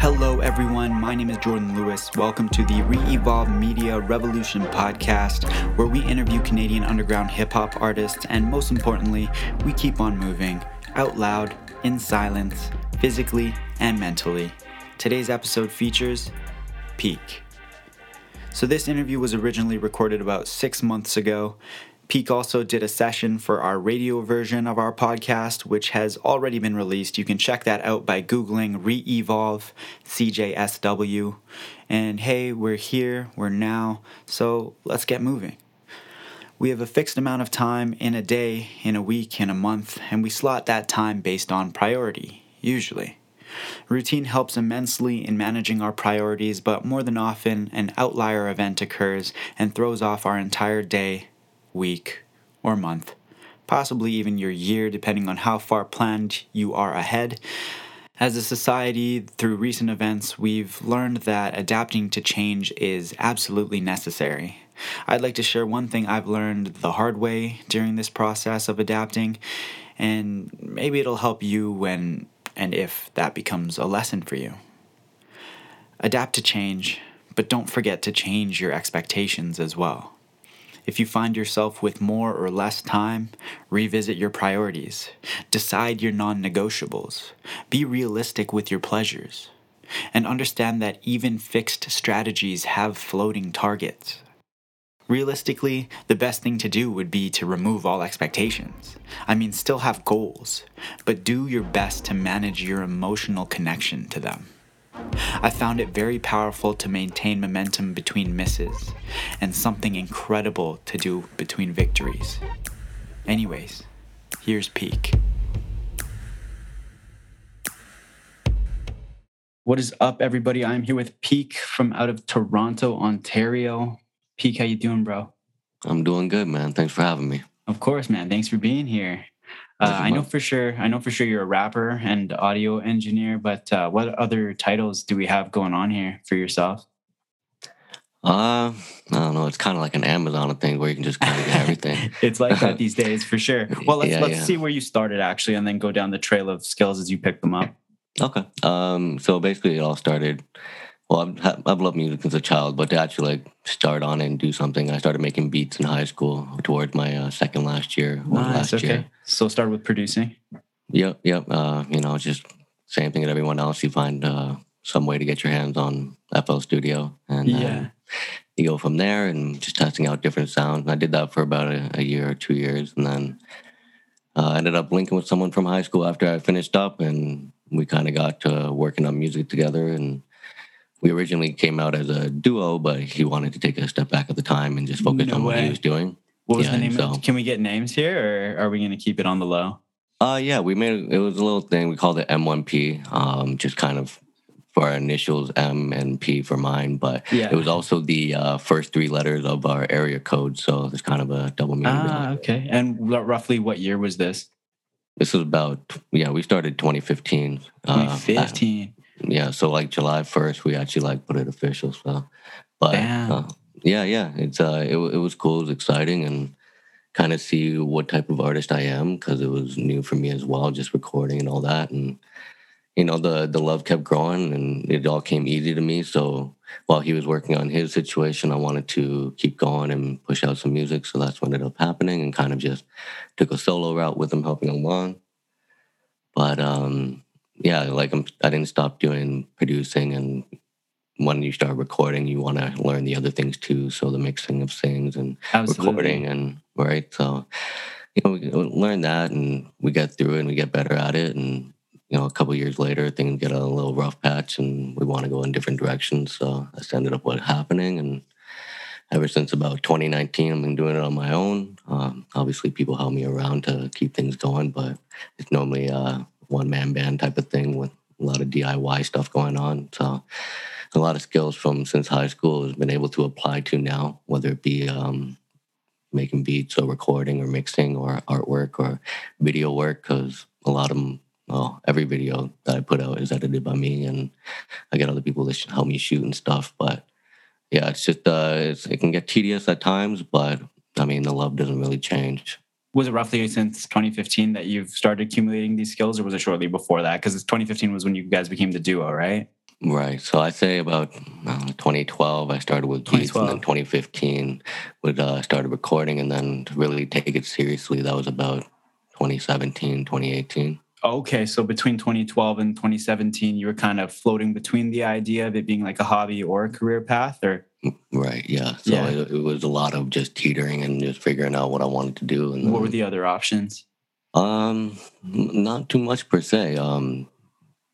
Hello, everyone. My name is Jordan Lewis. Welcome to the Re Evolve Media Revolution podcast, where we interview Canadian underground hip hop artists, and most importantly, we keep on moving out loud, in silence, physically and mentally. Today's episode features Peake. So, this interview was originally recorded about six months ago. Peake also did a session for our radio version of our podcast, which has already been released. You can check that out by Googling ReEvolve CJSW. And hey, we're here, we're now, so let's get moving. We have a fixed amount of time in a day, in a week, in a month, and we slot that time based on priority, usually. Routine helps immensely in managing our priorities, but more than often, an outlier event occurs and throws off our entire day, week, or month, possibly even your year, depending on how far planned you are ahead. As a society, through recent events, we've learned that adapting to change is absolutely necessary. I'd like to share one thing I've learned the hard way during this process of adapting, and maybe it'll help you when and if that becomes a lesson for you. Adapt to change, but don't forget to change your expectations as well. If you find yourself with more or less time, revisit your priorities. Decide your non negotiables. Be realistic with your pleasures. And understand that even fixed strategies have floating targets. Realistically, the best thing to do would be to remove all expectations. I mean, still have goals, but do your best to manage your emotional connection to them. I found it very powerful to maintain momentum between misses, and something incredible to do between victories. Anyways, here's Peake. What is up, everybody? I'm here with Peake from out of Toronto, Ontario. Peake, how you doing, bro? I'm doing good, man. Thanks for having me. Of course, man. Thanks for being here. Uh, I know for sure. I know for sure you're a rapper and audio engineer. But uh, what other titles do we have going on here for yourself? Uh, I don't know. It's kind of like an Amazon thing where you can just kind of get everything. it's like that these days, for sure. Well, let's yeah, let's yeah. see where you started actually, and then go down the trail of skills as you pick them up. Okay. Um. So basically, it all started well, I've, I've loved music since a child, but to actually like start on and do something, I started making beats in high school towards my uh, second last year. Nice, last okay. Year. So start with producing. Yep, yep. Uh, you know, just same thing that everyone else. You find uh, some way to get your hands on FL Studio, and uh, yeah. you go from there and just testing out different sounds. And I did that for about a, a year or two years, and then uh, I ended up linking with someone from high school after I finished up, and we kind of got to working on music together and we originally came out as a duo, but he wanted to take a step back at the time and just focus no on what he was doing. What was yeah, the name? So, can we get names here, or are we going to keep it on the low? Uh, yeah, we made it was a little thing. We called it M1P, um, just kind of for our initials M and P for mine, but yeah. it was also the uh, first three letters of our area code, so it's kind of a double meaning. Ah, okay. And roughly, what year was this? This was about yeah, we started 2015. 2015. Uh, yeah so like july 1st we actually like put it official so but uh, yeah yeah it's uh it, it was cool it was exciting and kind of see what type of artist i am because it was new for me as well just recording and all that and you know the the love kept growing and it all came easy to me so while he was working on his situation i wanted to keep going and push out some music so that's what ended up happening and kind of just took a solo route with him helping along but um yeah, like I'm, I didn't stop doing producing, and when you start recording, you want to learn the other things too. So the mixing of things and Absolutely. recording, and right. So you know, we learn that, and we get through it, and we get better at it, and you know, a couple years later, things get a little rough patch, and we want to go in different directions. So that's ended up what happening, and ever since about 2019, I've been doing it on my own. Um, obviously, people help me around to keep things going, but it's normally uh, one man band type of thing with a lot of DIY stuff going on. So a lot of skills from since high school has been able to apply to now, whether it be um, making beats or recording or mixing or artwork or video work, because a lot of them, well, every video that I put out is edited by me, and I get other people that help me shoot and stuff. But yeah, it's just uh, it's, it can get tedious at times, but I mean the love doesn't really change was it roughly since 2015 that you've started accumulating these skills or was it shortly before that because 2015 was when you guys became the duo right Right. So I say about uh, 2012, I started with beats, and then 2015, would uh, started recording, and then to really take it seriously, that was about 2017, 2018. Okay, so between 2012 and 2017, you were kind of floating between the idea of it being like a hobby or a career path, or right, yeah. So yeah. It, it, was a lot of just teetering and just figuring out what I wanted to do. And what then, were the other options? Um, not too much per se. Um,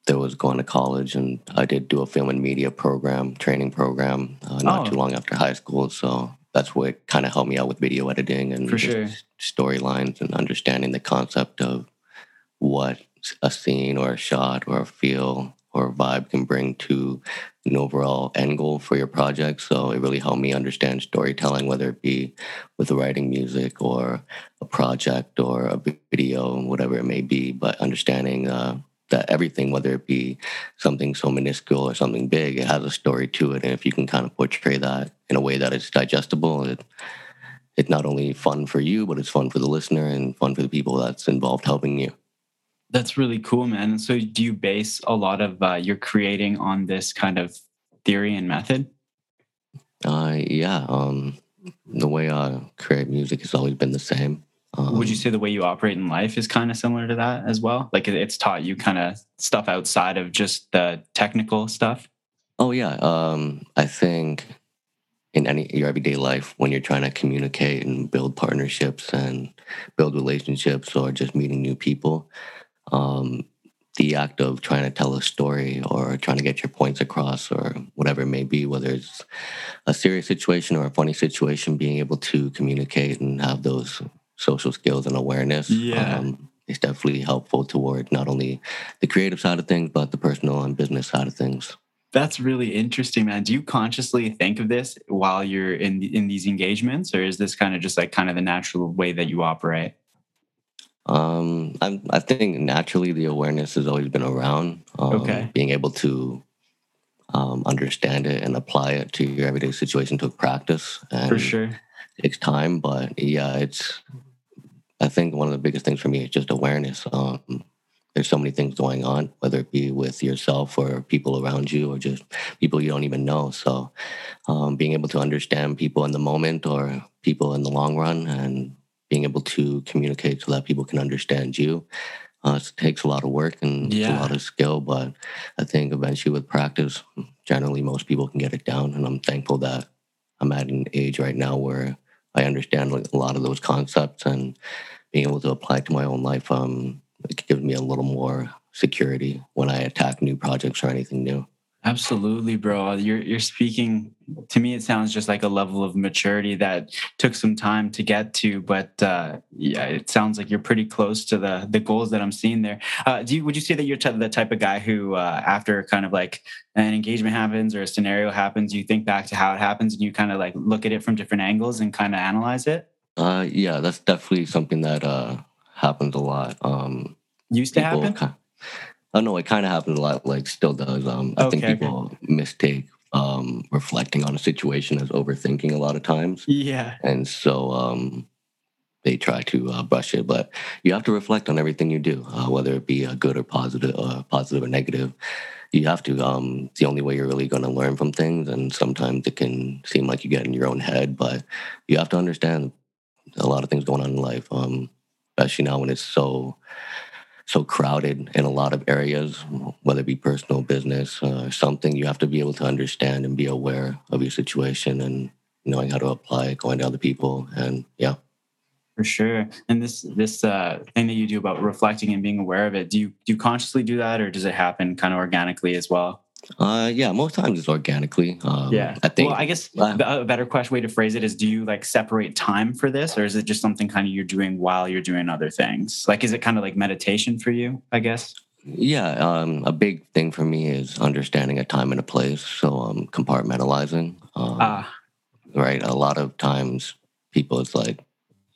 there was going to college, and I did do a film and media program, training program, uh, not oh. too long after high school. So that's what kind of helped me out with video editing and sure. storylines and understanding the concept of what a scene or a shot or a feel or vibe can bring to an overall end goal for your project. So it really helped me understand storytelling, whether it be with writing music or a project or a video, whatever it may be. But understanding uh, that everything, whether it be something so minuscule or something big, it has a story to it. And if you can kind of portray that in a way that is digestible, it, it's not only fun for you, but it's fun for the listener and fun for the people that's involved helping you. That's really cool, man. So, do you base a lot of uh, your creating on this kind of theory and method? Uh, yeah. Um, the way I create music has always been the same. Um, Would you say the way you operate in life is kind of similar to that as well? Like it's taught you kind of stuff outside of just the technical stuff? Oh, yeah. Um, I think in any your everyday life when you're trying to communicate and build partnerships and build relationships or just meeting new people um, the act of trying to tell a story or trying to get your points across or whatever it may be, whether it's a serious situation or a funny situation, being able to communicate and have those social skills and awareness yeah. um, is definitely helpful toward not only the creative side of things, but the personal and business side of things. That's really interesting, man. Do you consciously think of this while you're in in these engagements, or is this kind of just like kind of the natural way that you operate? Um, I'm, I think naturally the awareness has always been around. Um, okay. Being able to um, understand it and apply it to your everyday situation took practice. And For sure. Takes time, but yeah, it's. I think one of the biggest things for me is just awareness. Um, there's so many things going on, whether it be with yourself or people around you or just people you don't even know. So, um, being able to understand people in the moment or people in the long run and being able to communicate so that people can understand you. Uh, it takes a lot of work and yeah. a lot of skill, but I think eventually with practice, generally most people can get it down. And I'm thankful that I'm at an age right now where I understand like a lot of those concepts and being able to apply to my own life. Um, it gives me a little more security when I attack new projects or anything new. Absolutely, bro. You're you're speaking to me. It sounds just like a level of maturity that took some time to get to, but uh, yeah, it sounds like you're pretty close to the the goals that I'm seeing there. Uh, do you would you say that you're the type of guy who, uh, after kind of like an engagement happens or a scenario happens, you think back to how it happens and you kind of like look at it from different angles and kind of analyze it? Uh, yeah, that's definitely something that uh, happens a lot. Um, Used to happen. Kind of, Oh know. it kind of happens a lot. Like still does. Um, I okay, think people okay. mistake um, reflecting on a situation as overthinking a lot of times. Yeah, and so um, they try to uh, brush it. But you have to reflect on everything you do, uh, whether it be a good or positive, uh, positive or negative. You have to. Um, it's the only way you're really going to learn from things. And sometimes it can seem like you get in your own head, but you have to understand a lot of things going on in life. Um, especially now when it's so so crowded in a lot of areas, whether it be personal, business, uh, something. You have to be able to understand and be aware of your situation and knowing how to apply going to other people, and yeah. For sure. And this this uh, thing that you do about reflecting and being aware of it, do you do you consciously do that, or does it happen kind of organically as well? Uh, yeah, most times it's organically. Um, yeah, I think. Well, I guess uh, a better question way to phrase it is: Do you like separate time for this, or is it just something kind of you're doing while you're doing other things? Like, is it kind of like meditation for you? I guess. Yeah, um, a big thing for me is understanding a time and a place. So um, compartmentalizing. Um, ah. Right. A lot of times, people it's like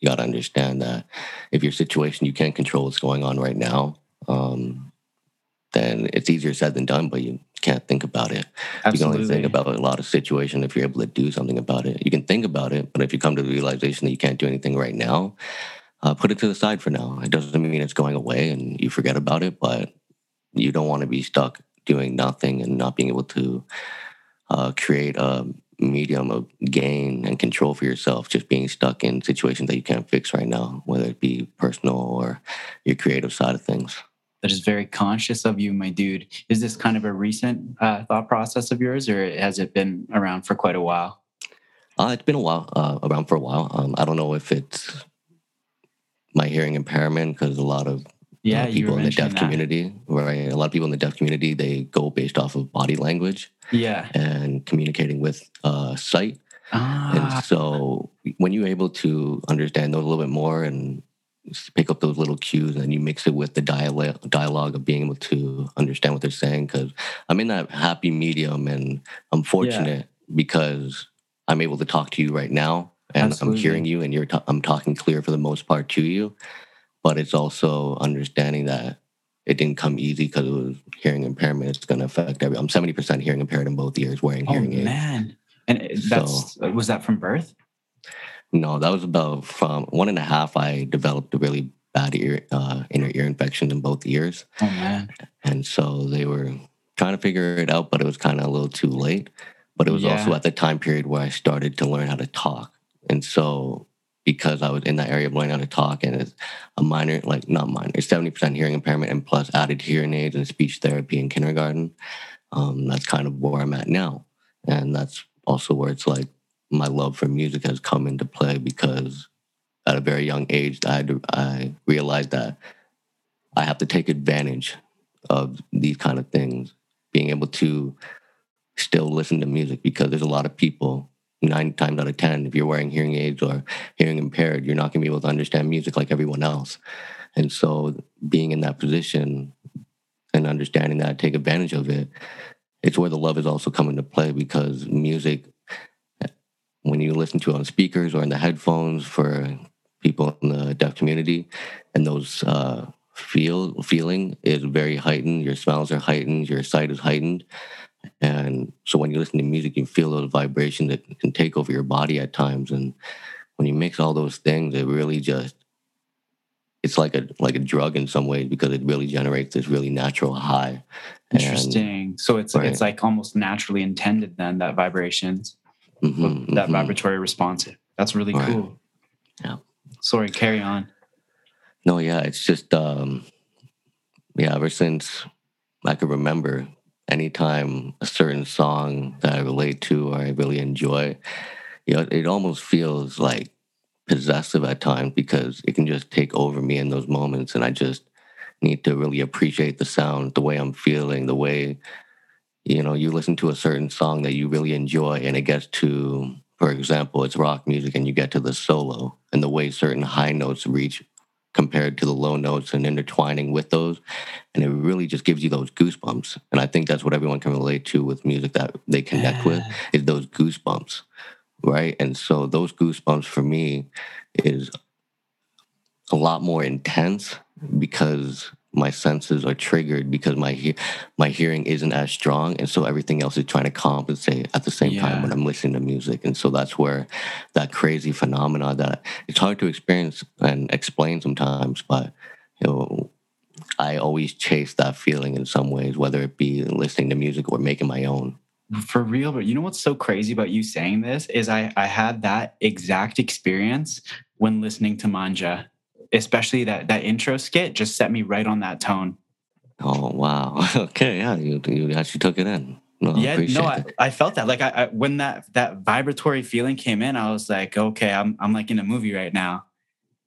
you got to understand that if your situation you can't control what's going on right now, um, then it's easier said than done. But you can't think about it. Absolutely. You can only think about a lot of situations if you're able to do something about it. You can think about it, but if you come to the realization that you can't do anything right now, uh, put it to the side for now. It doesn't mean it's going away and you forget about it, but you don't want to be stuck doing nothing and not being able to uh, create a medium of gain and control for yourself, just being stuck in situations that you can't fix right now, whether it be personal or your creative side of things. That is very conscious of you, my dude. Is this kind of a recent uh, thought process of yours, or has it been around for quite a while? Uh, it's been a while, uh, around for a while. Um, I don't know if it's my hearing impairment because a lot of yeah, people in the deaf that. community, right? A lot of people in the deaf community, they go based off of body language. Yeah. And communicating with uh, sight. Ah. And so when you're able to understand those a little bit more and pick up those little cues and you mix it with the dialogue dialogue of being able to understand what they're saying because i'm in that happy medium and i'm fortunate yeah. because i'm able to talk to you right now and Absolutely. i'm hearing you and you're t- i'm talking clear for the most part to you but it's also understanding that it didn't come easy because it was hearing impairment. It's going to affect every. I'm 70% hearing impaired in both ears, wearing oh, hearing aids. man, and eh, that's so, was that from birth? No, that was about from one and a half. I developed a really bad ear, uh, inner ear infection in both ears. Oh man! And so they were trying to figure it out, but it was kind of a little too late. But it was yeah. also at the time period where I started to learn how to talk, and so because I was in that area of learning how to talk and it's a minor, like not minor, it's 70% hearing impairment and plus added hearing aids and speech therapy in kindergarten. Um, that's kind of where I'm at now. And that's also where it's like my love for music has come into play because at a very young age, I, I realized that I have to take advantage of these kind of things, being able to still listen to music because there's a lot of people nine times out of 10, if you're wearing hearing aids or hearing impaired, you're not going to be able to understand music like everyone else. And so being in that position and understanding that, I take advantage of it, it's where the love is also coming to play because music, when you listen to it on speakers or in the headphones for people in the deaf community, and those uh, feel feeling is very heightened. Your smells are heightened. Your sight is heightened. And so when you listen to music, you feel those vibrations that can take over your body at times. And when you mix all those things, it really just it's like a like a drug in some ways because it really generates this really natural high. Interesting. And, so it's right. it's like almost naturally intended then that vibrations, mm-hmm, that mm-hmm. vibratory response. That's really right. cool. Yeah. Sorry, carry on. No, yeah, it's just um yeah, ever since I could remember, anytime a certain song that I relate to or I really enjoy, you know, it almost feels like possessive at times because it can just take over me in those moments. And I just need to really appreciate the sound, the way I'm feeling, the way, you know, you listen to a certain song that you really enjoy and it gets to, for example, it's rock music and you get to the solo and the way certain high notes reach compared to the low notes and intertwining with those. And it really just gives you those goosebumps. And I think that's what everyone can relate to with music that they connect with is those goosebumps. Right. And so those goosebumps for me is a lot more intense because my senses are triggered because my he- my hearing isn't as strong and so everything else is trying to compensate at the same yeah. time when I'm listening to music and so that's where that crazy phenomena that it's hard to experience and explain sometimes but you know I always chase that feeling in some ways whether it be listening to music or making my own for real but you know what's so crazy about you saying this is I I had that exact experience when listening to Manja especially that that intro skit just set me right on that tone. Oh wow! Okay, yeah, you you actually took it in. No, yeah, no, I, I, felt that. Like I, I, when that that vibratory feeling came in, I was like, okay, I'm I'm like in a movie right now.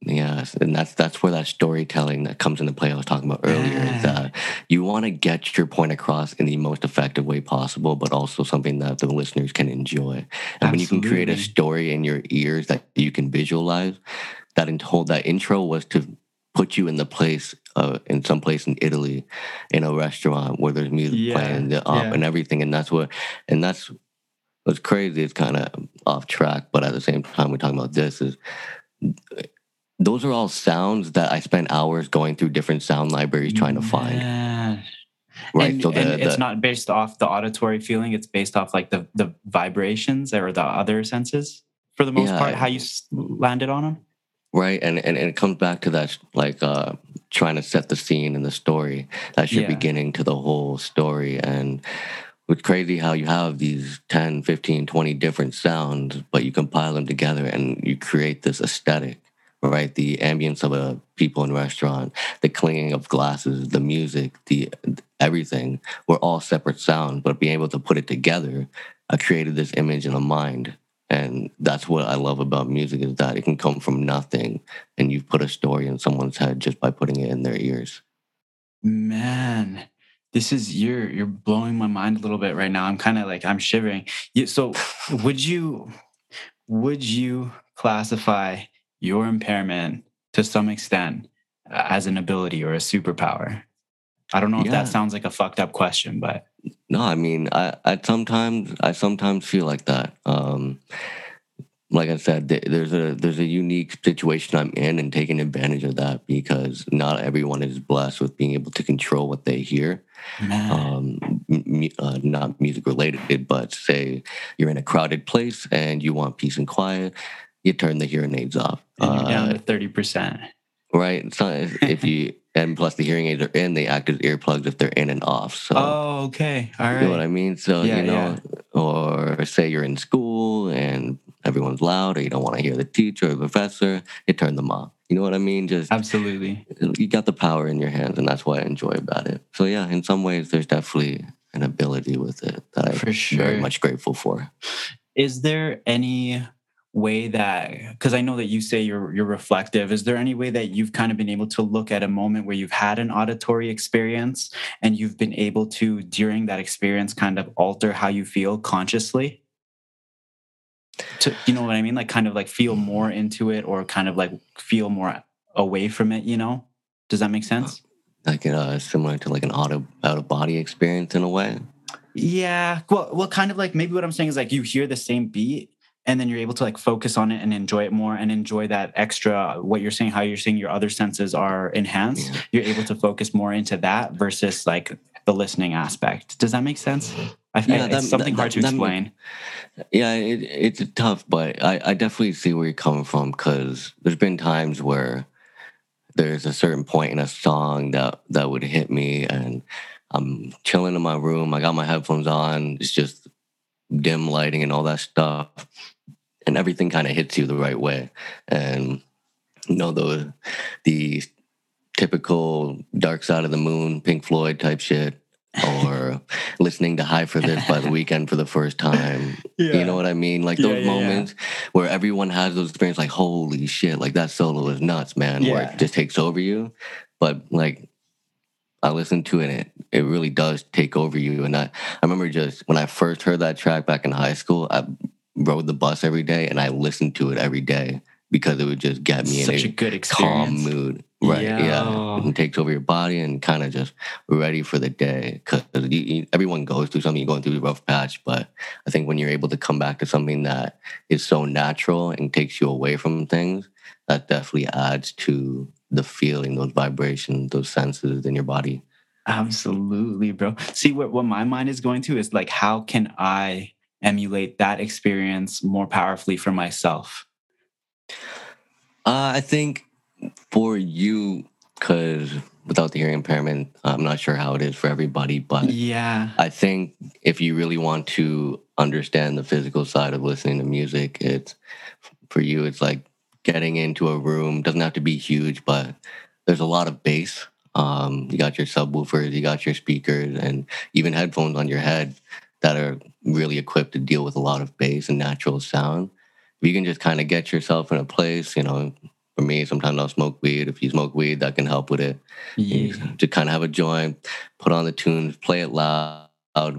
Yes, and that's that's where that storytelling that comes into play I was talking about earlier. Yeah. Is that you want to get your point across in the most effective way possible, but also something that the listeners can enjoy. And Absolutely. when you can create a story in your ears that you can visualize, that in whole that intro was to put you in the place uh, in some place in Italy, in a restaurant where there's music yeah, playing the up yeah. and everything, and that's what and that's what's crazy. It's kind of off track, but at the same time, we're talking about this is those are all sounds that I spent hours going through different sound libraries trying to find. Yeah. Right. And, so the, and it's not based off the auditory feeling; it's based off like the the vibrations or the other senses for the most part. How you landed on them? Right and, and and it comes back to that like uh trying to set the scene and the story. That's your yeah. beginning to the whole story and it's crazy how you have these 10 15 20 different sounds but you compile them together and you create this aesthetic right? The ambience of a people in restaurant the clinging of glasses the music the everything. Were all separate sounds but being able to put it together i created this image in the mind and that's what I love about music is that it can come from nothing and you've put a story in someone's head just by putting it in their ears. Man, this is you're you're blowing my mind a little bit right now. I'm kind of like I'm shivering. So would you would you classify your impairment to some extent uh, as an ability or a superpower? I don't know if yeah. that sounds like a fucked up question, but no, I mean, I, I sometimes I sometimes feel like that. Um, like I said, there's a there's a unique situation I'm in, and taking advantage of that because not everyone is blessed with being able to control what they hear. Um, uh, not music related, but say you're in a crowded place and you want peace and quiet, you turn the hearing aids off. And you're down to uh, thirty percent. Right. It's not if you and plus the hearing aids are in, they act as earplugs if they're in and off. So Oh, okay. All right. You know what I mean? So yeah, you know, yeah. or say you're in school and everyone's loud or you don't want to hear the teacher or the professor, you turn them off. You know what I mean? Just absolutely. You got the power in your hands, and that's what I enjoy about it. So yeah, in some ways, there's definitely an ability with it that I'm sure. very much grateful for. Is there any way that because I know that you say you're you're reflective. Is there any way that you've kind of been able to look at a moment where you've had an auditory experience and you've been able to during that experience kind of alter how you feel consciously? To you know what I mean? Like kind of like feel more into it or kind of like feel more away from it you know? Does that make sense? Like uh similar to like an out of out of body experience in a way? Yeah. Well well kind of like maybe what I'm saying is like you hear the same beat and then you're able to like focus on it and enjoy it more and enjoy that extra uh, what you're saying how you're saying your other senses are enhanced yeah. you're able to focus more into that versus like the listening aspect. Does that make sense? I, yeah, that, it's something that, hard to that, explain. yeah it, it's tough but I, I definitely see where you're coming from because there's been times where there's a certain point in a song that that would hit me and i'm chilling in my room i got my headphones on it's just dim lighting and all that stuff and everything kind of hits you the right way. And you know the the typical dark side of the moon pink floyd type shit or listening to high for this by the Weeknd for the first time. Yeah. you know what i mean? Like those yeah, yeah, moments where everyone has those experiences like holy shit like that solo is nuts man where it just takes over you. But like I listened to it and it, it really does take over you. And I, I remember just when I first heard that track back in high school, I rode the bus every day and I listened to it every day because it would just get me Such in a, a good experience. calm mood. Right. Yeah. yeah. And takes over your body and kind of just ready for the day. Because everyone goes through something, you're going through a rough patch. But I think when you're able to come back to something that is so natural and takes you away from things, that definitely adds to the feeling, those vibrations, those senses in your body. Absolutely, bro. See what, what my mind is going to is like, how can I emulate that experience more powerfully for myself? Uh, I think for you, because without the hearing impairment, I'm not sure how it is for everybody, but yeah, I think if you really want to understand the physical side of listening to music, it's for you, it's like getting into a room doesn't have to be huge, but there's a lot of bass. Um, you got your subwoofers, you got your speakers, and even headphones on your head that are really equipped to deal with a lot of bass and natural sound. If you can just kind of get yourself in a place, you know, for me, sometimes I'll smoke weed. If you smoke weed, that can help with it. Yeah. To kind of have a joint, put on the tunes, play it loud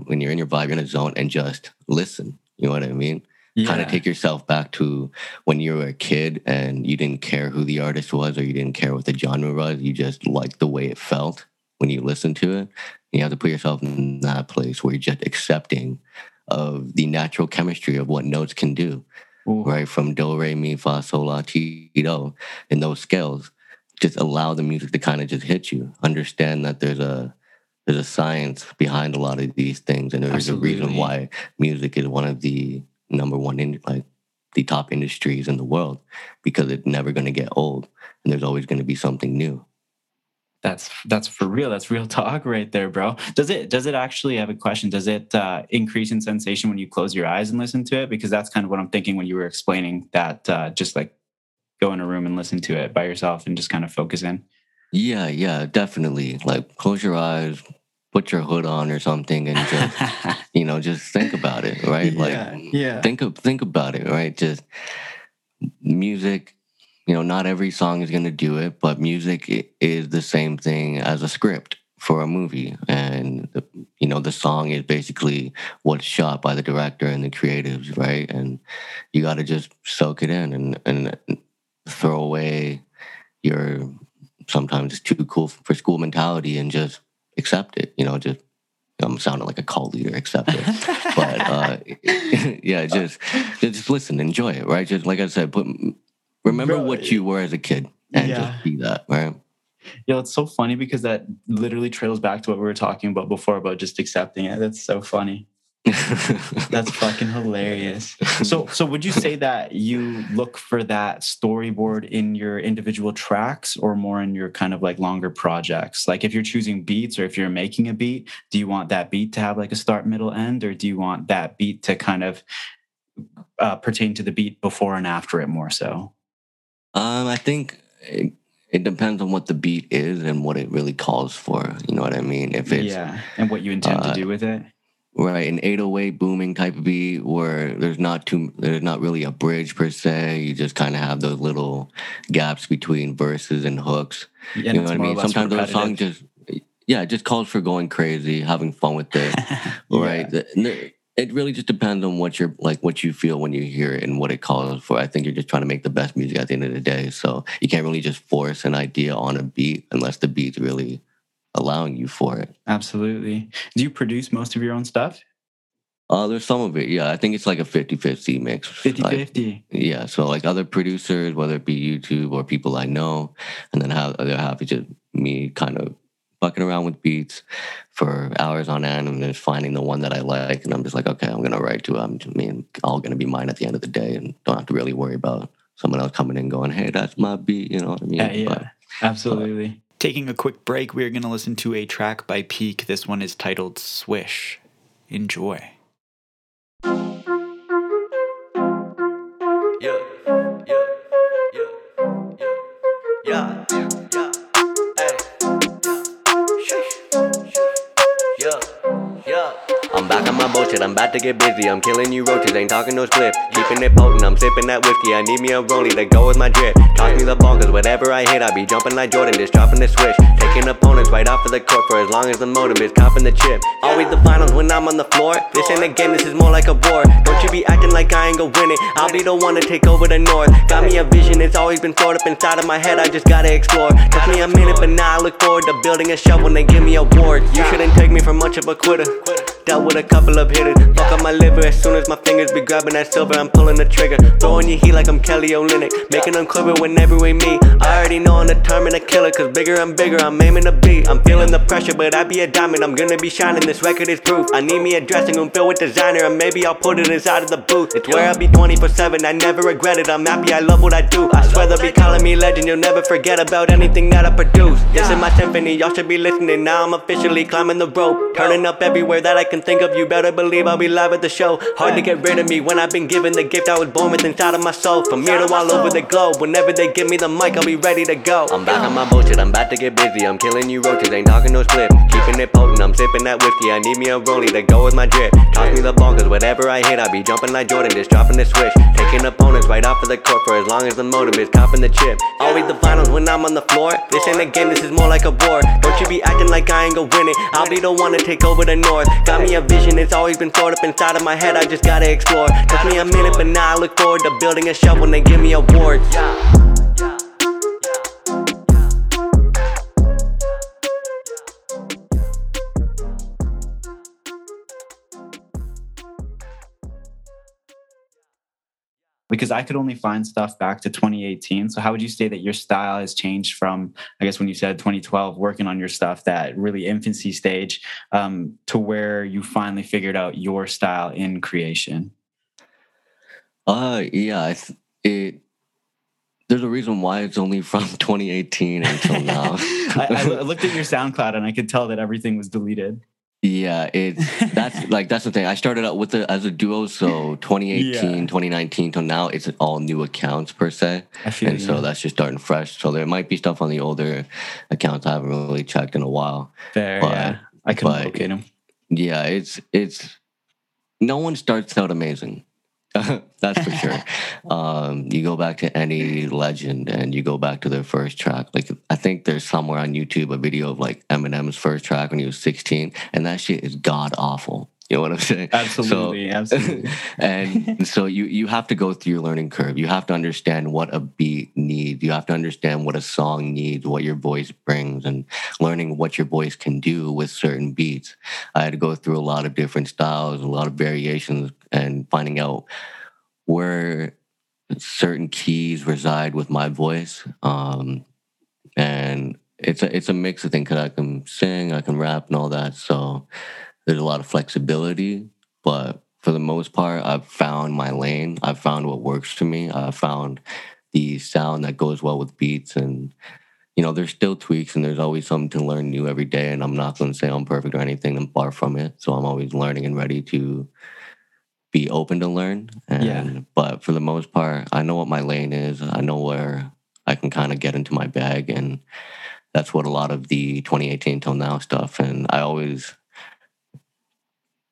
when you're in your vibe, you're in a zone, and just listen. You know what I mean? Yeah. kind of take yourself back to when you were a kid and you didn't care who the artist was or you didn't care what the genre was. You just liked the way it felt when you listened to it. You have to put yourself in that place where you're just accepting of the natural chemistry of what notes can do, Ooh. right? From do, re, mi, fa, sol, la, ti, do, in those scales. Just allow the music to kind of just hit you. Understand that there's a there's a science behind a lot of these things, and there's Absolutely. a reason why music is one of the number one in like the top industries in the world because it's never going to get old and there's always going to be something new. That's that's for real. That's real talk right there bro. Does it does it actually have a question. Does it uh, increase in sensation when you close your eyes and listen to it? Because that's kind of what i'm thinking when you were explaining that uh, just like go in a room and listen to it by yourself and just kind of focus in. Yeah yeah definitely. Like close your eyes put your hood on or something and just you know just think about it right? Yeah, like yeah. think of think about it right? Just music you know not every song is going to do it but music is the same thing as a script for a movie. And you know the song is basically what's shot by the director and the creatives right? And you got to just soak it in and and throw away your sometimes it's too cool for school mentality and just accept it. You know, just I'm sounding like a cult leader, accept it. but uh, yeah, just just listen, enjoy it, right? Just like I said, put remember Bro, what you were as a kid and yeah. just be that, right? Yeah, it's so funny because that literally trails back to what we were talking about before about just accepting it. That's so funny. That's fucking hilarious. So, so would you say that you look for that storyboard in your individual tracks, or more in your kind of like longer projects? Like, if you're choosing beats, or if you're making a beat, do you want that beat to have like a start, middle, end, or do you want that beat to kind of uh, pertain to the beat before and after it more so? Um, I think. It- it depends on what the beat is and what it really calls for. You know what I mean? If it's yeah, and what you intend uh, to do with it right an 808 booming type of beat where there's not too there's not really a bridge per se. You just kind of have those little gaps between verses and hooks. Yeah, you know what i mean? sometimes those songs just yeah it just calls for going crazy having fun with it. Right it really just depends on what you're like what you feel when you hear it and what it calls for. I think you're just trying to make the best music at the end of the day so you can't really just force an idea on a beat unless the beat's really allowing you for it. Absolutely. Do you produce most of your own stuff? Uh, there's some of it, yeah. I think it's like a 50 50 mix. 50 like, 50. Yeah. So, like other producers, whether it be YouTube or people I know, and then have, they're happy just me kind of fucking around with beats for hours on end and just finding the one that I like. And I'm just like, okay, I'm going to write to it. I'm just, I mean, all going to be mine at the end of the day and don't have to really worry about someone else coming in going, hey, that's my beat. You know what I mean? Yeah, yeah. But, absolutely. Taking a quick break, we are going to listen to a track by Peake. This one is titled Swish. Enjoy. Bullshit, I'm about to get busy. I'm killing you roaches, ain't talking no split. Keeping it potent, I'm sipping that whiskey. I need me a rollie to go with my drip. Toss me the ball, cause whatever I hit, I be jumping like Jordan, just dropping the switch. Taking opponents right off of the court for as long as the motive is copping the chip. Always the finals when I'm on the floor. This ain't a game, this is more like a war. Don't you be acting like I ain't gonna win it. I'll be the one to take over the north. Got me a vision, it's always been stored up inside of my head. I just gotta explore. Took me a minute, but now I look forward to building a show when they give me awards. You shouldn't take me for much of a quitter. Dealt with a couple of hitters. Fuck up my liver as soon as my fingers be grabbing that silver. I'm pulling the trigger. Throwing your heat like I'm Kelly Olynyk. Making them quiver whenever we meet. I already know I'm determined to kill it. Cause bigger I'm bigger. I'm aiming to beat. I'm feeling the pressure, but I be a diamond. I'm gonna be shining. This record is proof. I need me a dressing room filled with designer. And maybe I'll put it inside of the booth. It's where I'll be 24 7. I never regret it. I'm happy. I love what I do. I swear they'll be calling me legend. You'll never forget about anything that I produce. This is my symphony. Y'all should be listening. Now I'm officially climbing the rope. Turning up everywhere that I can think of. You better believe I'll be live at the show. Hard to get rid of me when I've been given the gift I was born with inside of my soul. From here to all over the globe, whenever they give me the mic, I'll be ready to go. I'm back on my bullshit, I'm about to get busy. I'm killing you roaches, ain't talking no split. Keeping it potent, I'm sipping that whiskey. I need me a rollie to go with my drip. Toss me the ball, cause whatever I hit, I be jumping like Jordan, just dropping the switch. Taking opponents right off of the court for as long as the motive is copping the chip. Always the finals when I'm on the floor. This ain't a game, this is more like a war. Don't you be acting like I ain't gonna win it. I'll be the one to take over the north. Got me a vision, it's always been stored up inside of my head, I just gotta explore. Took me a minute, but now I look forward to building a show when they give me awards. Because I could only find stuff back to 2018. So, how would you say that your style has changed from, I guess, when you said 2012, working on your stuff, that really infancy stage, um, to where you finally figured out your style in creation? Uh, yeah, it. There's a reason why it's only from 2018 until now. I, I looked at your SoundCloud and I could tell that everything was deleted. Yeah, it's that's like that's the thing. I started out with it as a duo, so 2018, yeah. 2019 till now, it's all new accounts per se, and so that's just starting fresh. So there might be stuff on the older accounts I haven't really checked in a while. Fair, but, yeah, I can locate them. Yeah, it's it's no one starts out amazing. That's for sure. um, you go back to any legend and you go back to their first track. Like I think there's somewhere on YouTube a video of like Eminem's first track when he was 16, and that shit is god awful. You know what I'm saying? Absolutely, so, absolutely. and so you you have to go through your learning curve. You have to understand what a beat needs. You have to understand what a song needs, what your voice brings, and learning what your voice can do with certain beats. I had to go through a lot of different styles, a lot of variations, and finding out where certain keys reside with my voice. Um, and it's a it's a mix of things because I can sing, I can rap, and all that. So there's a lot of flexibility, but for the most part, I've found my lane. I've found what works for me. I've found the sound that goes well with beats and you know, there's still tweaks and there's always something to learn new every day. And I'm not going to say I'm perfect or anything. I'm far from it. So I'm always learning and ready to be open to learn. And, yeah. But for the most part, I know what my lane is. I know where I can kind of get into my bag. And that's what a lot of the 2018 till now stuff. And I always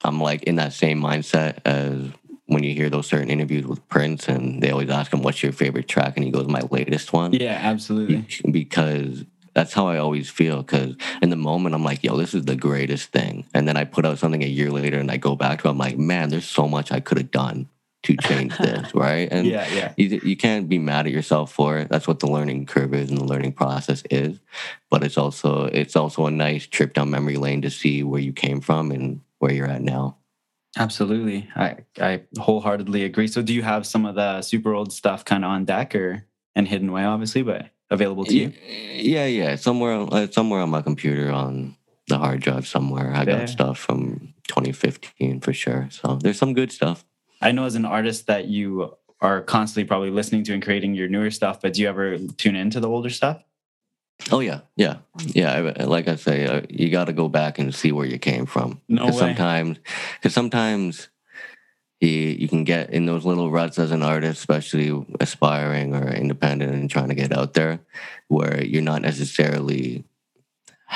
I'm like in that same mindset as when you hear those certain interviews with Prince and they always ask him, What's your favorite track? And he goes, My latest one. Yeah, absolutely. Because that's how I always feel. Because in the moment, I'm like, Yo, this is the greatest thing. And then I put out something a year later and I go back to it, I'm like, Man, there's so much I could have done to change this, right? And yeah, yeah. You, you can't be mad at yourself for it. That's what the learning curve is and the learning process is. But it's also it's also a nice trip down memory lane to see where you came from and where you're at now. Absolutely. I, I wholeheartedly agree. So do you have some of the super old stuff kind of on deck or and hidden away obviously, but available to you? Yeah, yeah. Somewhere uh, somewhere on my computer on the hard drive somewhere. I got stuff from 2015 for sure. So there's some good stuff. I know as an artist that you are constantly probably listening to and creating your newer stuff, but do you ever tune into the older stuff? Oh yeah, yeah, yeah. Like I say, uh, you got to go back and see where you came from. No way. Sometimes, because sometimes you, you can get in those little ruts as an artist, especially aspiring or independent and trying to get out there, where you're not necessarily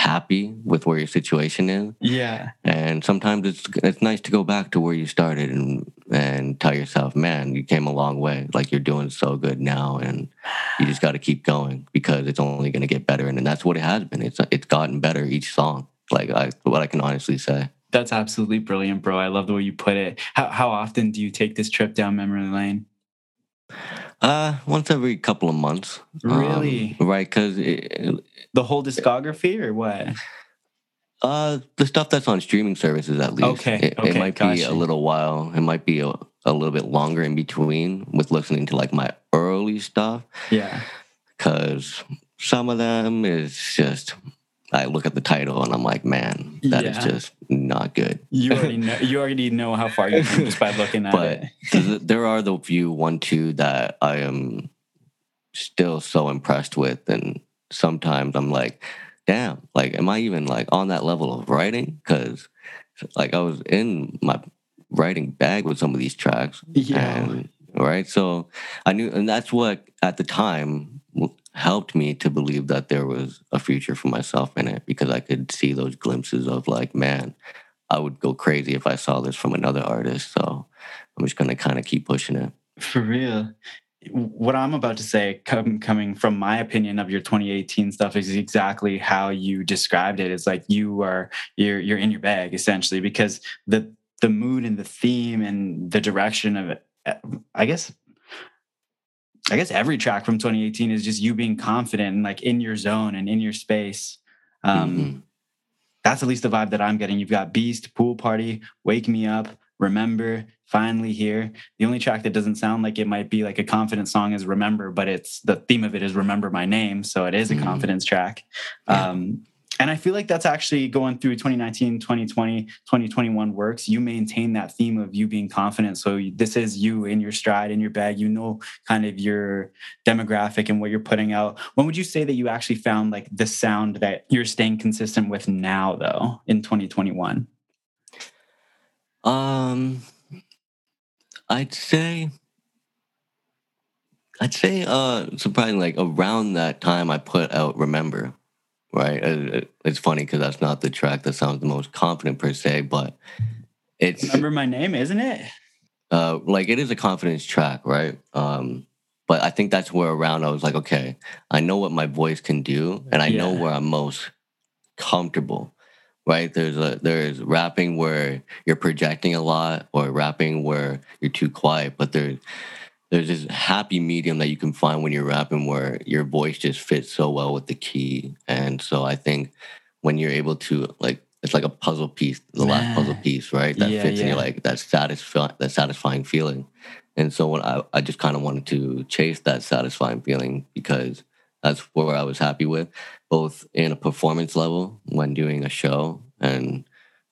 happy with where your situation is. Yeah. And sometimes it's it's nice to go back to where you started and and tell yourself, man, you came a long way. Like you're doing so good now and you just got to keep going because it's only going to get better and, and that's what it has been. It's it's gotten better each song. Like I what I can honestly say. That's absolutely brilliant, bro. I love the way you put it. How how often do you take this trip down memory lane? Uh, once every couple of months. Really? Um, right, because the whole discography or what? Uh, the stuff that's on streaming services at least. Okay. It, okay, it might gotcha. be a little while. It might be a, a little bit longer in between with listening to like my early stuff. Yeah. Because some of them is just I look at the title and I'm like, man, that yeah. is just not good. You already know. You already know how far you come just by looking at but it. there are the few one two that I am still so impressed with, and sometimes I'm like, damn, like, am I even like on that level of writing? Because like I was in my writing bag with some of these tracks, yeah. And, right. So I knew, and that's what at the time helped me to believe that there was a future for myself in it because I could see those glimpses of like, man, I would go crazy if I saw this from another artist. So I'm just gonna kind of keep pushing it. For real. What I'm about to say, com- coming from my opinion of your 2018 stuff, is exactly how you described it. It's like you are you're you're in your bag essentially because the the mood and the theme and the direction of it. I guess I guess every track from 2018 is just you being confident and like in your zone and in your space. Um, mm-hmm. That's at least the vibe that I'm getting. You've got Beast, Pool Party, Wake Me Up, Remember, Finally Here. The only track that doesn't sound like it might be like a confident song is Remember, but it's the theme of it is Remember My Name. So it is a mm-hmm. confidence track. Um, and I feel like that's actually going through 2019, 2020, 2021 works. You maintain that theme of you being confident. So this is you in your stride, in your bag. You know, kind of your demographic and what you're putting out. When would you say that you actually found like the sound that you're staying consistent with now, though, in 2021? Um, I'd say I'd say uh surprisingly like around that time I put out Remember, right? It's funny because that's not the track that sounds the most confident per se, but it's Remember my name, isn't it? Uh like it is a confidence track, right? Um but I think that's where around I was like, okay, I know what my voice can do and I yeah. know where I'm most comfortable right there's a there's rapping where you're projecting a lot or rapping where you're too quiet but there's there's this happy medium that you can find when you're rapping where your voice just fits so well with the key. And so i think when you're able to like it's like a puzzle piece the last puzzle piece right that yeah, fits yeah. in you like that satisfying that satisfying feeling. And so when i, I just kind of wanted to chase that satisfying feeling because that's where i was happy with both in a performance level when doing a show and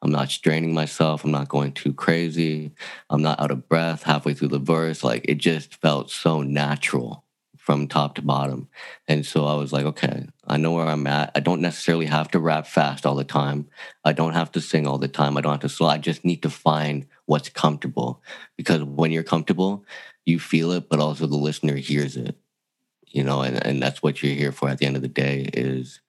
I'm not straining myself. I'm not going too crazy. I'm not out of breath halfway through the verse. Like it just felt so natural from top to bottom. And so I was like, okay, I know where I'm at. I don't necessarily have to rap fast all the time. I don't have to sing all the time. I don't have to slow. I just need to find what's comfortable because when you're comfortable, you feel it, but also the listener hears it you know, and, and that's what you're here for at the end of the day is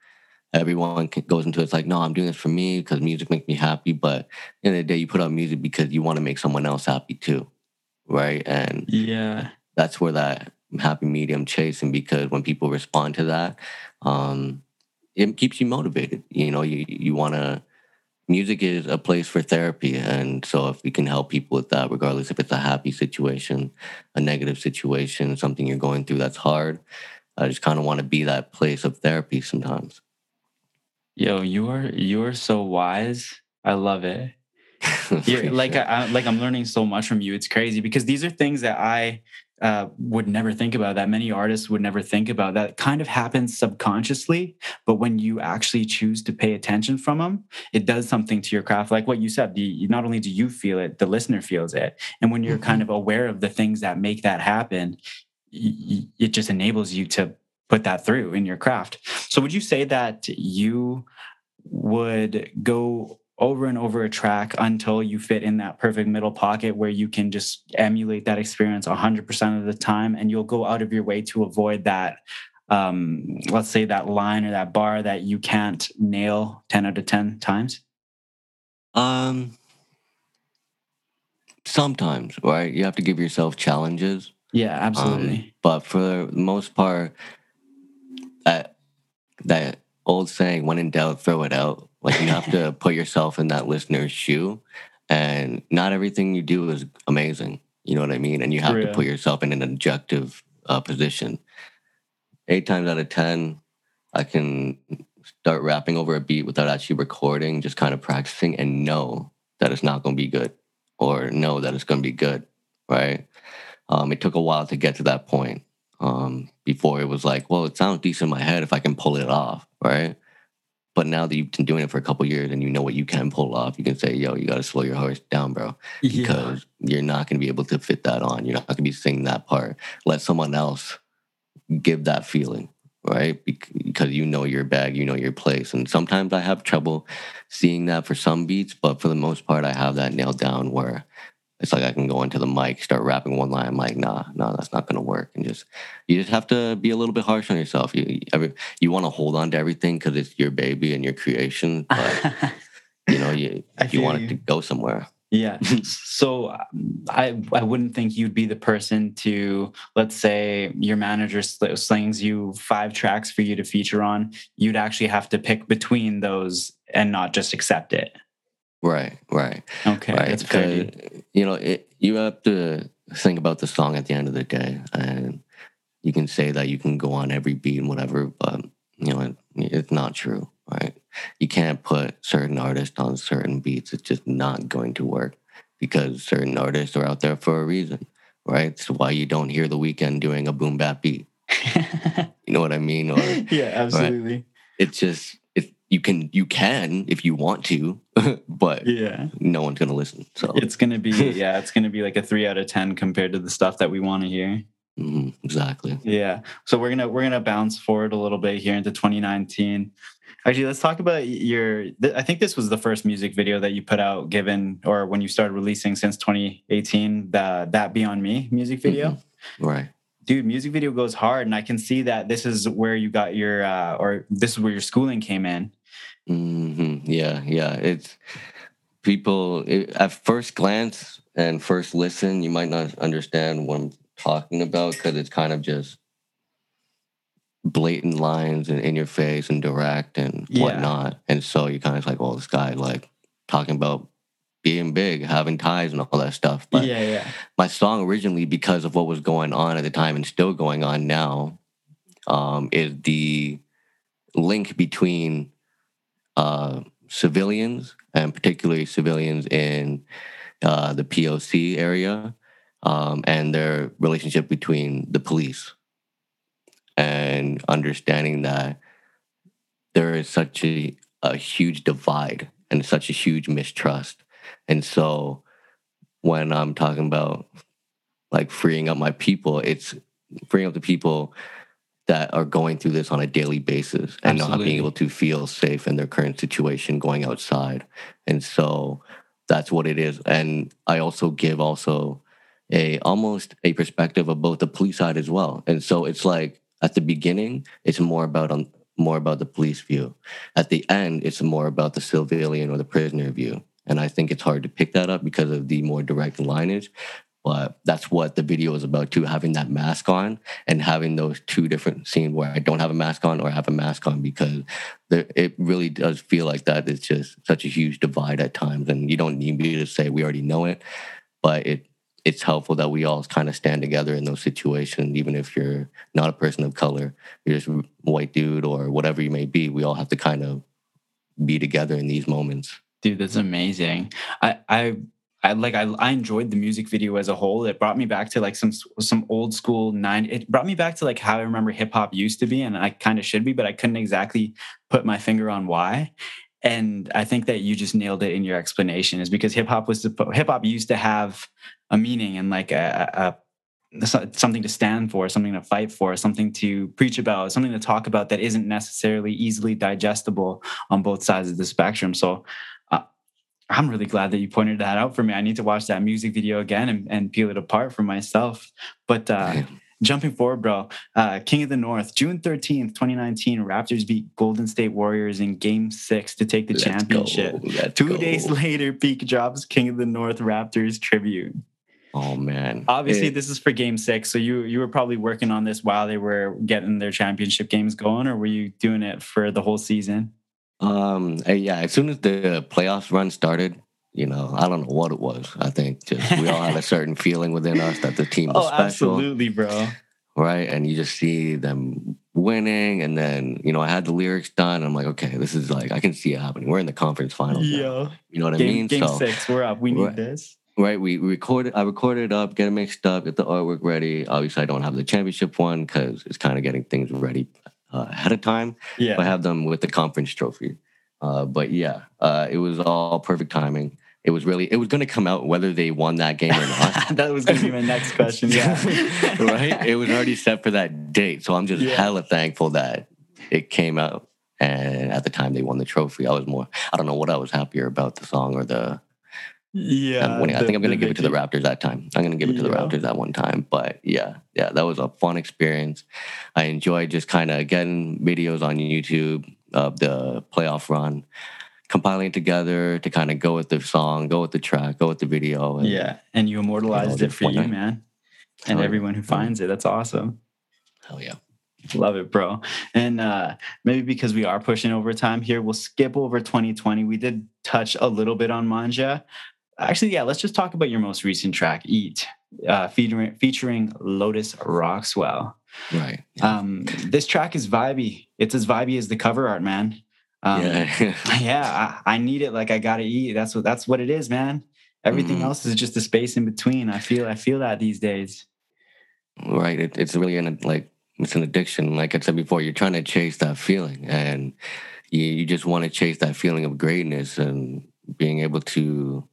everyone goes into it, it's like, no, I'm doing this for me because music makes me happy. But at the end of the day, you put out music because you want to make someone else happy too. Right. And yeah, that's where that happy medium chasing because when people respond to that, um, it keeps you motivated. You know, you, you want to, music is a place for therapy. And so if we can help people with that, regardless if it's a happy situation, a negative situation, something you're going through that's hard, I just kind of want to be that place of therapy sometimes. Yo, you are you are so wise. I love it. You're, like I, like I'm learning so much from you. It's crazy because these are things that I uh, would never think about that many artists would never think about that kind of happens subconsciously but when you actually choose to pay attention from them it does something to your craft like what you said the, not only do you feel it the listener feels it and when you're mm-hmm. kind of aware of the things that make that happen it just enables you to put that through in your craft. So would you say that you would go over and over a track until you fit in that perfect middle pocket where you can just emulate that experience 100% of the time and you'll go out of your way to avoid that um, let's say that line or that bar that you can't nail 10 out of 10 times? Um sometimes right? You have to give yourself challenges. Yeah absolutely. um, but for the most part that that old saying when in doubt throw it out like you have to put yourself in that listener's shoe, and not everything you do is amazing. You know what I mean? And you have to put yourself in an objective uh, position. Eight times out of ten, I can start rapping over a beat without actually recording, just kind of practicing, and know that it's not going to be good, or know that it's going to be good. Right? Um, it took a while to get to that point. Um, before it was like, well, it sounds decent in my head if I can pull it off, right? But now that you've been doing it for a couple years and you know what you can pull off, you can say, "Yo, you got to slow your horse down, bro," because yeah. you're not going to be able to fit that on. You're not going to be singing that part. Let someone else give that feeling, right? Because you know your bag, you know your place. And sometimes I have trouble seeing that for some beats, but for the most part, I have that nailed down where it's like I can go into the mic, start rapping one line. I'm like, nah, nah, that's not gonna work. And just you just have to be a little bit harsh on yourself. You every, you want to hold on to everything because it's your baby and your creation, but you know you you want you. it to go somewhere. Yeah. so I I wouldn't think you'd be the person to let's say your manager slings you five tracks for you to feature on. You'd actually have to pick between those and not just accept it. Right, right. Okay, right. that's fair. You know, it, you have to think about the song at the end of the day, and you can say that you can go on every beat and whatever, but you know, it, it's not true, right? You can't put certain artists on certain beats. It's just not going to work because certain artists are out there for a reason, right? It's why you don't hear the Weeknd doing a boom bap beat. you know what I mean? Or yeah, absolutely. Right? It's just you can you can if you want to, but yeah, no one's gonna listen. So it's gonna be yeah, it's gonna be like a three out of ten compared to the stuff that we want to hear. Mm-hmm, exactly. Yeah. So we're gonna we're gonna bounce forward a little bit here into 2019. Actually, let's talk about your. I think this was the first music video that you put out, given or when you started releasing since 2018. The "That Be on Me" music video. Mm-hmm. Right. Dude, music video goes hard, and I can see that this is where you got your, uh, or this is where your schooling came in. Mm-hmm. Yeah, yeah. It's people it, at first glance and first listen, you might not understand what I'm talking about because it's kind of just blatant lines and in your face and direct and yeah. whatnot. And so you kind of like, well, this guy like talking about being big, having ties and all that stuff. But yeah, yeah. My song originally, because of what was going on at the time and still going on now, um, is the link between uh, civilians and particularly civilians in uh, the POC area um, and their relationship between the police and understanding that there is such a, a huge divide and such a huge mistrust. And so when I'm talking about like freeing up my people, it's freeing up the people that are going through this on a daily basis and Absolutely. not being able to feel safe in their current situation going outside. And so that's what it is. And I also give also a almost a perspective of both the police side as well. And so it's like at the beginning, it's more about on more about the police view. At the end, it's more about the civilian or the prisoner view. And I think it's hard to pick that up because of the more direct lineage. But that's what the video is about too, having that mask on and having those two different scenes where I don't have a mask on or I have a mask on because there, it really does feel like that. It's just such a huge divide at times. And you don't need me to say we already know it, but it it's helpful that we all kind of stand together in those situations, even if you're not a person of color, you're just a white dude or whatever you may be. We all have to kind of be together in these moments. Dude, that's amazing. I, I, I like I, I enjoyed the music video as a whole. It brought me back to like some some old school nine. It brought me back to like how I remember hip hop used to be, and I kind of should be, but I couldn't exactly put my finger on why. And I think that you just nailed it in your explanation. Is because hip hop was hip hop used to have a meaning and like a, a something to stand for, something to fight for, something to preach about, something to talk about that isn't necessarily easily digestible on both sides of the spectrum. So I'm really glad that you pointed that out for me. I need to watch that music video again and, and peel it apart for myself. But uh, jumping forward, bro, uh, King of the North, June 13th, 2019, Raptors beat Golden State Warriors in game six to take the Let's championship. Two go. days later, Peake drops King of the North Raptors tribute. Oh man! Obviously, it, this is for Game Six, so you you were probably working on this while they were getting their championship games going, or were you doing it for the whole season? Um, yeah. As soon as the playoffs run started, you know, I don't know what it was. I think just we all had a certain feeling within us that the team was oh, special. Absolutely, bro. Right, and you just see them winning, and then you know I had the lyrics done. I'm like, okay, this is like I can see it happening. We're in the conference finals. Yeah, you know what game, I mean. Game so, six, we're up. We need this right we recorded i recorded up get it mixed up get the artwork ready obviously i don't have the championship one because it's kind of getting things ready uh, ahead of time yeah. i have them with the conference trophy. Uh, but yeah uh, it was all perfect timing. It was really it was going to come out whether they won that game or not. That was going to be my next question. Yeah. Right? It was already set for that date so i'm just yeah. hella thankful that it came out and at the time they won the trophy i was more i don't know what i was happier about the song or the yeah, winning. I think I'm going to give it to the Raptors that time. I'm going to give it to the. Raptors that one time. But yeah, yeah, that was a fun experience. I enjoyed just kind of getting videos on YouTube of the playoff run, compiling it together to kind of go with the song, go with the track, go with the video. And, yeah, and you immortalized you know, it for you, night. man, and everyone who finds it. That's awesome. Hell yeah. Love it, bro. And uh, maybe because we are pushing over time here, we'll skip over 2020. We did touch a little bit on Manja, Actually, yeah, let's just talk about your most recent track, Eat, uh, featuring, featuring Lotus Roxwell. Right. Yeah. Um, this track is vibey. It's as vibey as the cover art, man. Um, yeah, yeah. I, I, need it like I gotta eat. That's what that's what it is, man. Everything mm-hmm. else is just a space in between. I feel I feel that these days. Right. It, it's really an like it's an addiction. Like I said before, you're trying to chase that feeling, and you, you just want to chase that feeling of greatness and being able to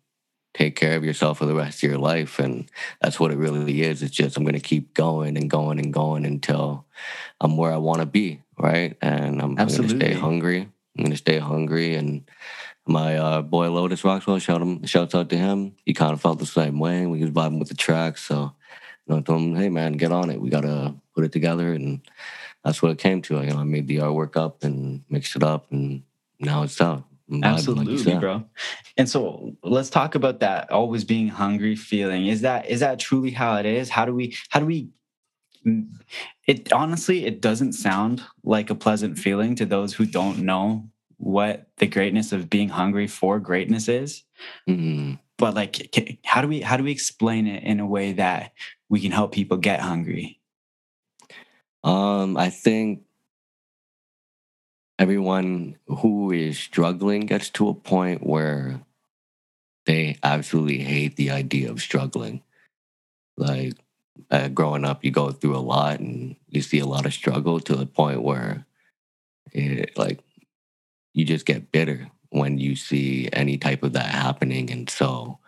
take care of yourself for the rest of your life. And that's what it really is. It's just I'm going to keep going and going and going until I'm where I want to be, right? And I'm, I'm going to stay hungry. I'm going to stay hungry. And my uh, boy Lotus Rockwell, shout him, shouts out to him. He kind of felt the same way. We was vibing with the track, so you know, I told him, "Hey man, get on it. We gotta put it together." And that's what it came to. You know, I made the artwork up and mixed it up, and now it's out. Absolutely, like bro. And so let's talk about that always being hungry feeling. Is that is that truly how it is? How do we how do we it honestly it doesn't sound like a pleasant feeling to those who don't know what the greatness of being hungry for greatness is. Mm-hmm. But like how do we how do we explain it in a way that we can help people get hungry? Um I think everyone who is struggling gets to a point where they absolutely hate the idea of struggling. Like uh, growing up, you go through a lot and you see a lot of struggle to the point where it like you just get bitter when you see any type of that happening, and so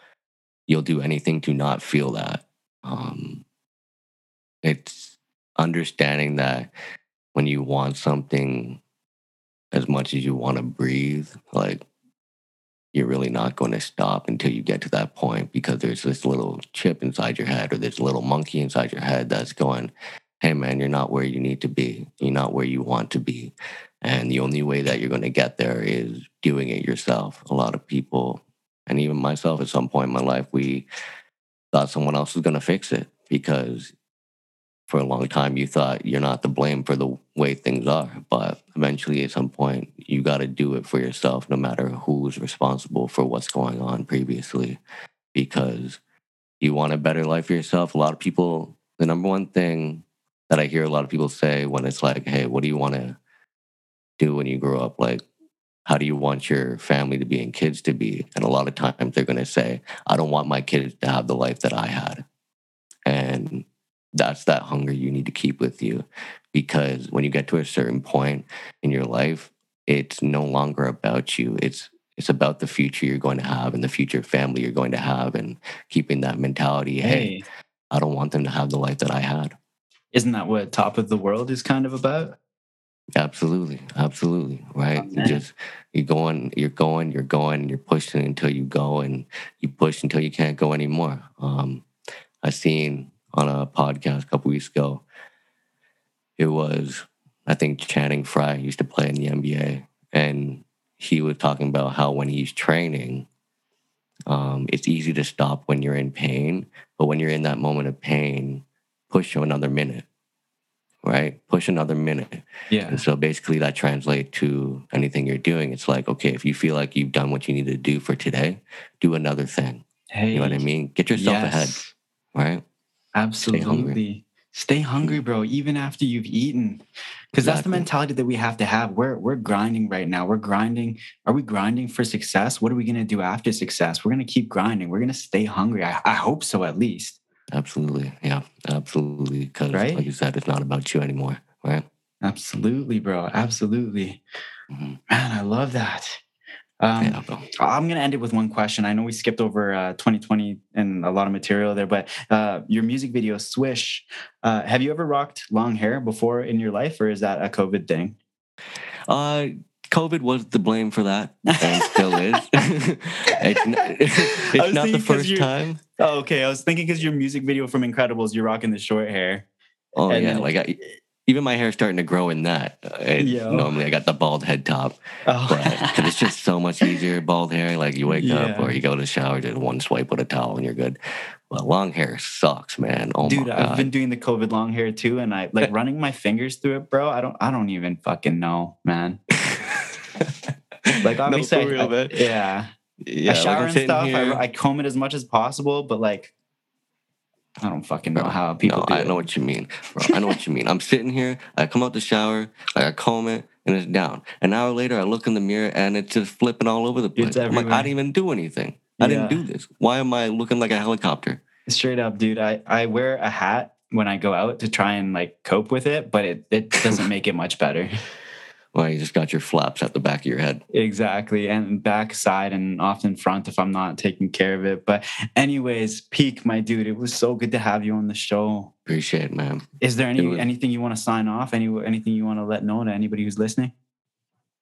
you'll do anything to not feel that. Um, it's understanding that when you want something as much as you want to breathe, like you're really not going to stop until you get to that point because there's this little chip inside your head or this little monkey inside your head that's going, hey man, you're not where you need to be. You're not where you want to be. And the only way that you're going to get there is doing it yourself. A lot of people, and even myself at some point in my life, we thought someone else was going to fix it because for a long time you thought you're not to blame for the way things are but eventually at some point you got to do it for yourself no matter who's responsible for what's going on previously because you want a better life for yourself. A lot of people the number one thing that i hear a lot of people say when it's like hey what do you want to do when you grow up? Like how do you want your family to be and kids to be? And a lot of times they're going to say i don't want my kids to have the life that i had. And that's that hunger you need to keep with you because when you get to a certain point in your life it's no longer about you. It's it's about the future you're going to have and the future family you're going to have and keeping that mentality hey, hey. I don't want them to have the life that i had. Isn't that what top of the world is kind of about? Absolutely. Absolutely. Right? Oh, you just you're going you're going you're going you're pushing until you go and you push until you can't go anymore. Um i've seen on a podcast a couple weeks ago. It was, I think, Channing Frye used to play in the NBA, and he was talking about how when he's training, um, it's easy to stop when you're in pain, but when you're in that moment of pain, push another minute, right? Push another minute. Yeah. And so basically that translates to anything you're doing. It's like, okay, if you feel like you've done what you need to do for today, do another thing. Hey. You know what I mean? Get yourself yes. ahead, right? Absolutely. Stay hungry. Stay hungry, bro, even after you've eaten. Because exactly. that's the mentality that we have to have. We're we're grinding right now. We're grinding. Are we grinding for success? What are we gonna do after success? We're gonna keep grinding. We're gonna stay hungry. I, I hope so at least. Absolutely. Yeah. Absolutely. Because right? like you said, it's not about you anymore. Right. Absolutely, bro. Absolutely. Mm-hmm. Man, I love that. Um, yeah, I'm going to end it with one question. I know we skipped over uh, 2020 and a lot of material there, but uh, your music video, Swish, uh, have you ever rocked long hair before in your life, or is that a COVID thing? Uh, COVID was the blame for that, and still is. it's, it's not the first time. Oh, okay. I was thinking because your music video from Incredibles, you're rocking the short hair. Oh and yeah, like I, even my hair's starting to grow in that. Uh, yeah. Normally I got the bald head top, oh. but it's just so much easier. Bald hair, like you wake yeah. up or you go to the shower, just one swipe with a towel and you're good. But long hair sucks, man. Oh Dude, I've been doing the COVID long hair too, and I like running my fingers through it, bro. I don't, I don't even fucking know, man. like obviously, no, real, I, I, yeah, yeah. I shower like and stuff. I, I comb it as much as possible, but like I don't fucking know bro, how people. No, I know what you mean, bro. I know what you mean. I'm sitting here. I come out the shower. I comb it, and it's down. An hour later, I look in the mirror, and it's just flipping all over the place. I'm like, I didn't even do anything. I didn't do this. Why am I looking like a helicopter? Straight up, dude. I I wear a hat when I go out to try and like cope with it, but it it doesn't make it much better. Well, you just got your flaps at the back of your head. Exactly. And back, side, and often front if I'm not taking care of it. But, anyways, Peake, my dude, it was so good to have you on the show. Appreciate it, man. Is there any was... anything you want to sign off? Any anything you want to let know to anybody who's listening?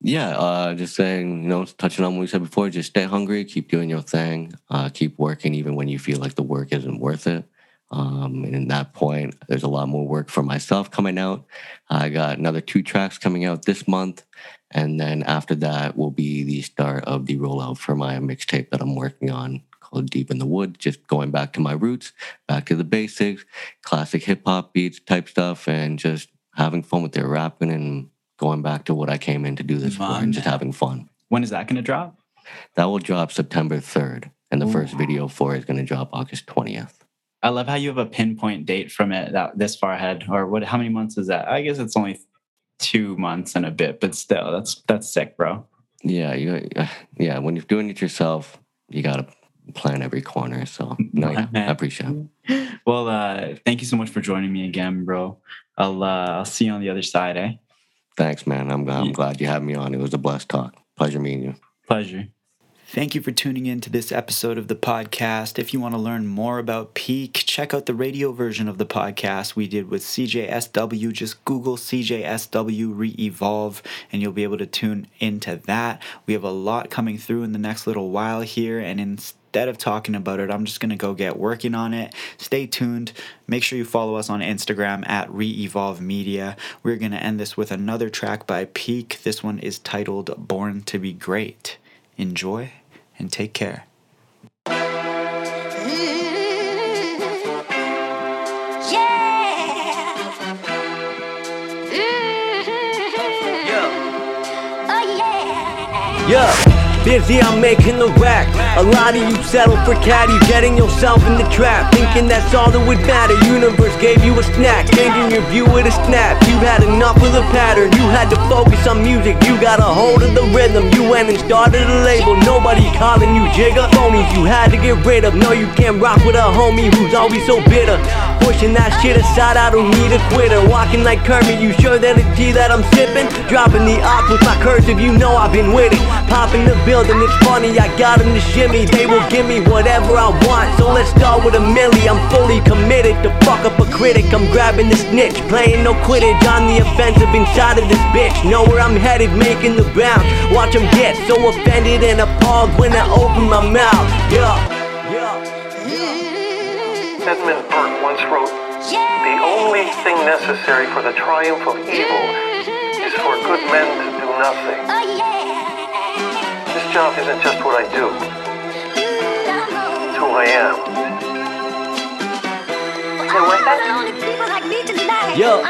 Yeah, uh, just saying, you know, touching on what we said before, just stay hungry, keep doing your thing, uh, keep working even when you feel like the work isn't worth it. Um, and in that point, there's a lot more work for myself coming out. I got another two tracks coming out this month. And then after that will be the start of the rollout for my mixtape that I'm working on called Deep in the Wood, just going back to my roots, back to the basics, classic hip hop beats type stuff, and just having fun with their rapping and going back to what I came in to do this fun. for and just having fun. When is that going to drop? That will drop September 3rd. And the Ooh. first video for it is going to drop August 20th. I love how you have a pinpoint date from it that this far ahead, or what? How many months is that? I guess it's only two months and a bit, but still, that's that's sick, bro. Yeah, you, yeah. When you're doing it yourself, you gotta plan every corner. So no, yeah, I appreciate it. Well, uh, thank you so much for joining me again, bro. I'll uh, I'll see you on the other side, eh? Thanks, man. I'm I'm yeah. glad you had me on. It was a blessed talk. Pleasure meeting you. Pleasure. Thank you for tuning in to this episode of the podcast. If you want to learn more about Peake, check out the radio version of the podcast we did with CJSW. Just Google CJSW ReEvolve and you'll be able to tune into that. We have a lot coming through in the next little while here, and instead of talking about it, I'm just going to go get working on it. Stay tuned. Make sure you follow us on Instagram at ReEvolve Media. We're going to end this with another track by Peake. This one is titled Born to Be Great. Enjoy and take care. Mm-hmm. Yeah. Busy, I'm making the rack. A lot of you settle for caddy, getting yourself in the trap. Thinking that's all that would matter. Universe gave you a snack, changing your view with a snap. You had enough of the pattern, you had to focus on music. You got a hold of the rhythm, you went and started a label. Nobody calling you jigger. Phonies you had to get rid of. No, you can't rock with a homie who's always so bitter. Pushing that shit aside, I don't need a quitter. Walking like Kermit, you sure that it's tea that I'm sipping? Dropping the op with my cursive, you know I've been with it. Popping the building, it's funny, I got them to shimmy. They will give me whatever I want, so let's start with a milli. I'm fully committed to fuck up a critic. I'm grabbing the snitch, playing no quidditch on the offensive inside of this bitch. Know where I'm headed, making the bounce. Watch them get so offended and appalled when I open my mouth. Yeah. Edmund Burke once wrote, The only thing necessary for the triumph of evil is for good men to do nothing. Oh, This job isn't just what I do. It's who I am. Is it? Yo.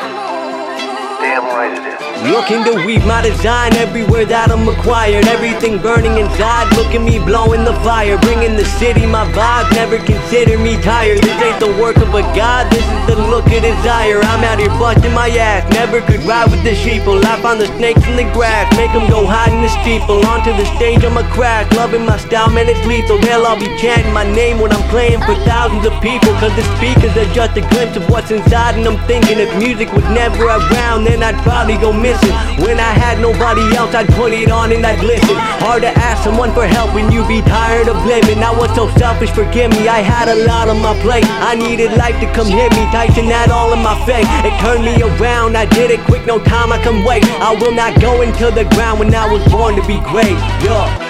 Damn right it is. Looking to weave my design everywhere that I'm acquired. Everything burning inside. Look at me blowing the fire. Bringing the city my vibe. Never consider me tired. This ain't the work of a god. This is the look of desire. I'm out here busting my ass. Never could ride with the sheeple. Laugh on the snakes in the grass. Make them go hide in the steeple. Onto the stage, I'm a crash. Loving my style, man, it's lethal. All be chanting my name when I'm playing for thousands of people. Cause the speakers are just a glimpse of what's inside. And I'm thinking if music was never around, then I'd probably go missing. When I had nobody else, I'd put it on and I'd listen. Hard to ask someone for help when you be tired of living. I was so selfish, forgive me. I had a lot on my plate. I needed life to come hit me, tighten that all in my face. It turned me around, I did it quick, no time I can wait. I will not go into the ground when I was born to be great. Yo.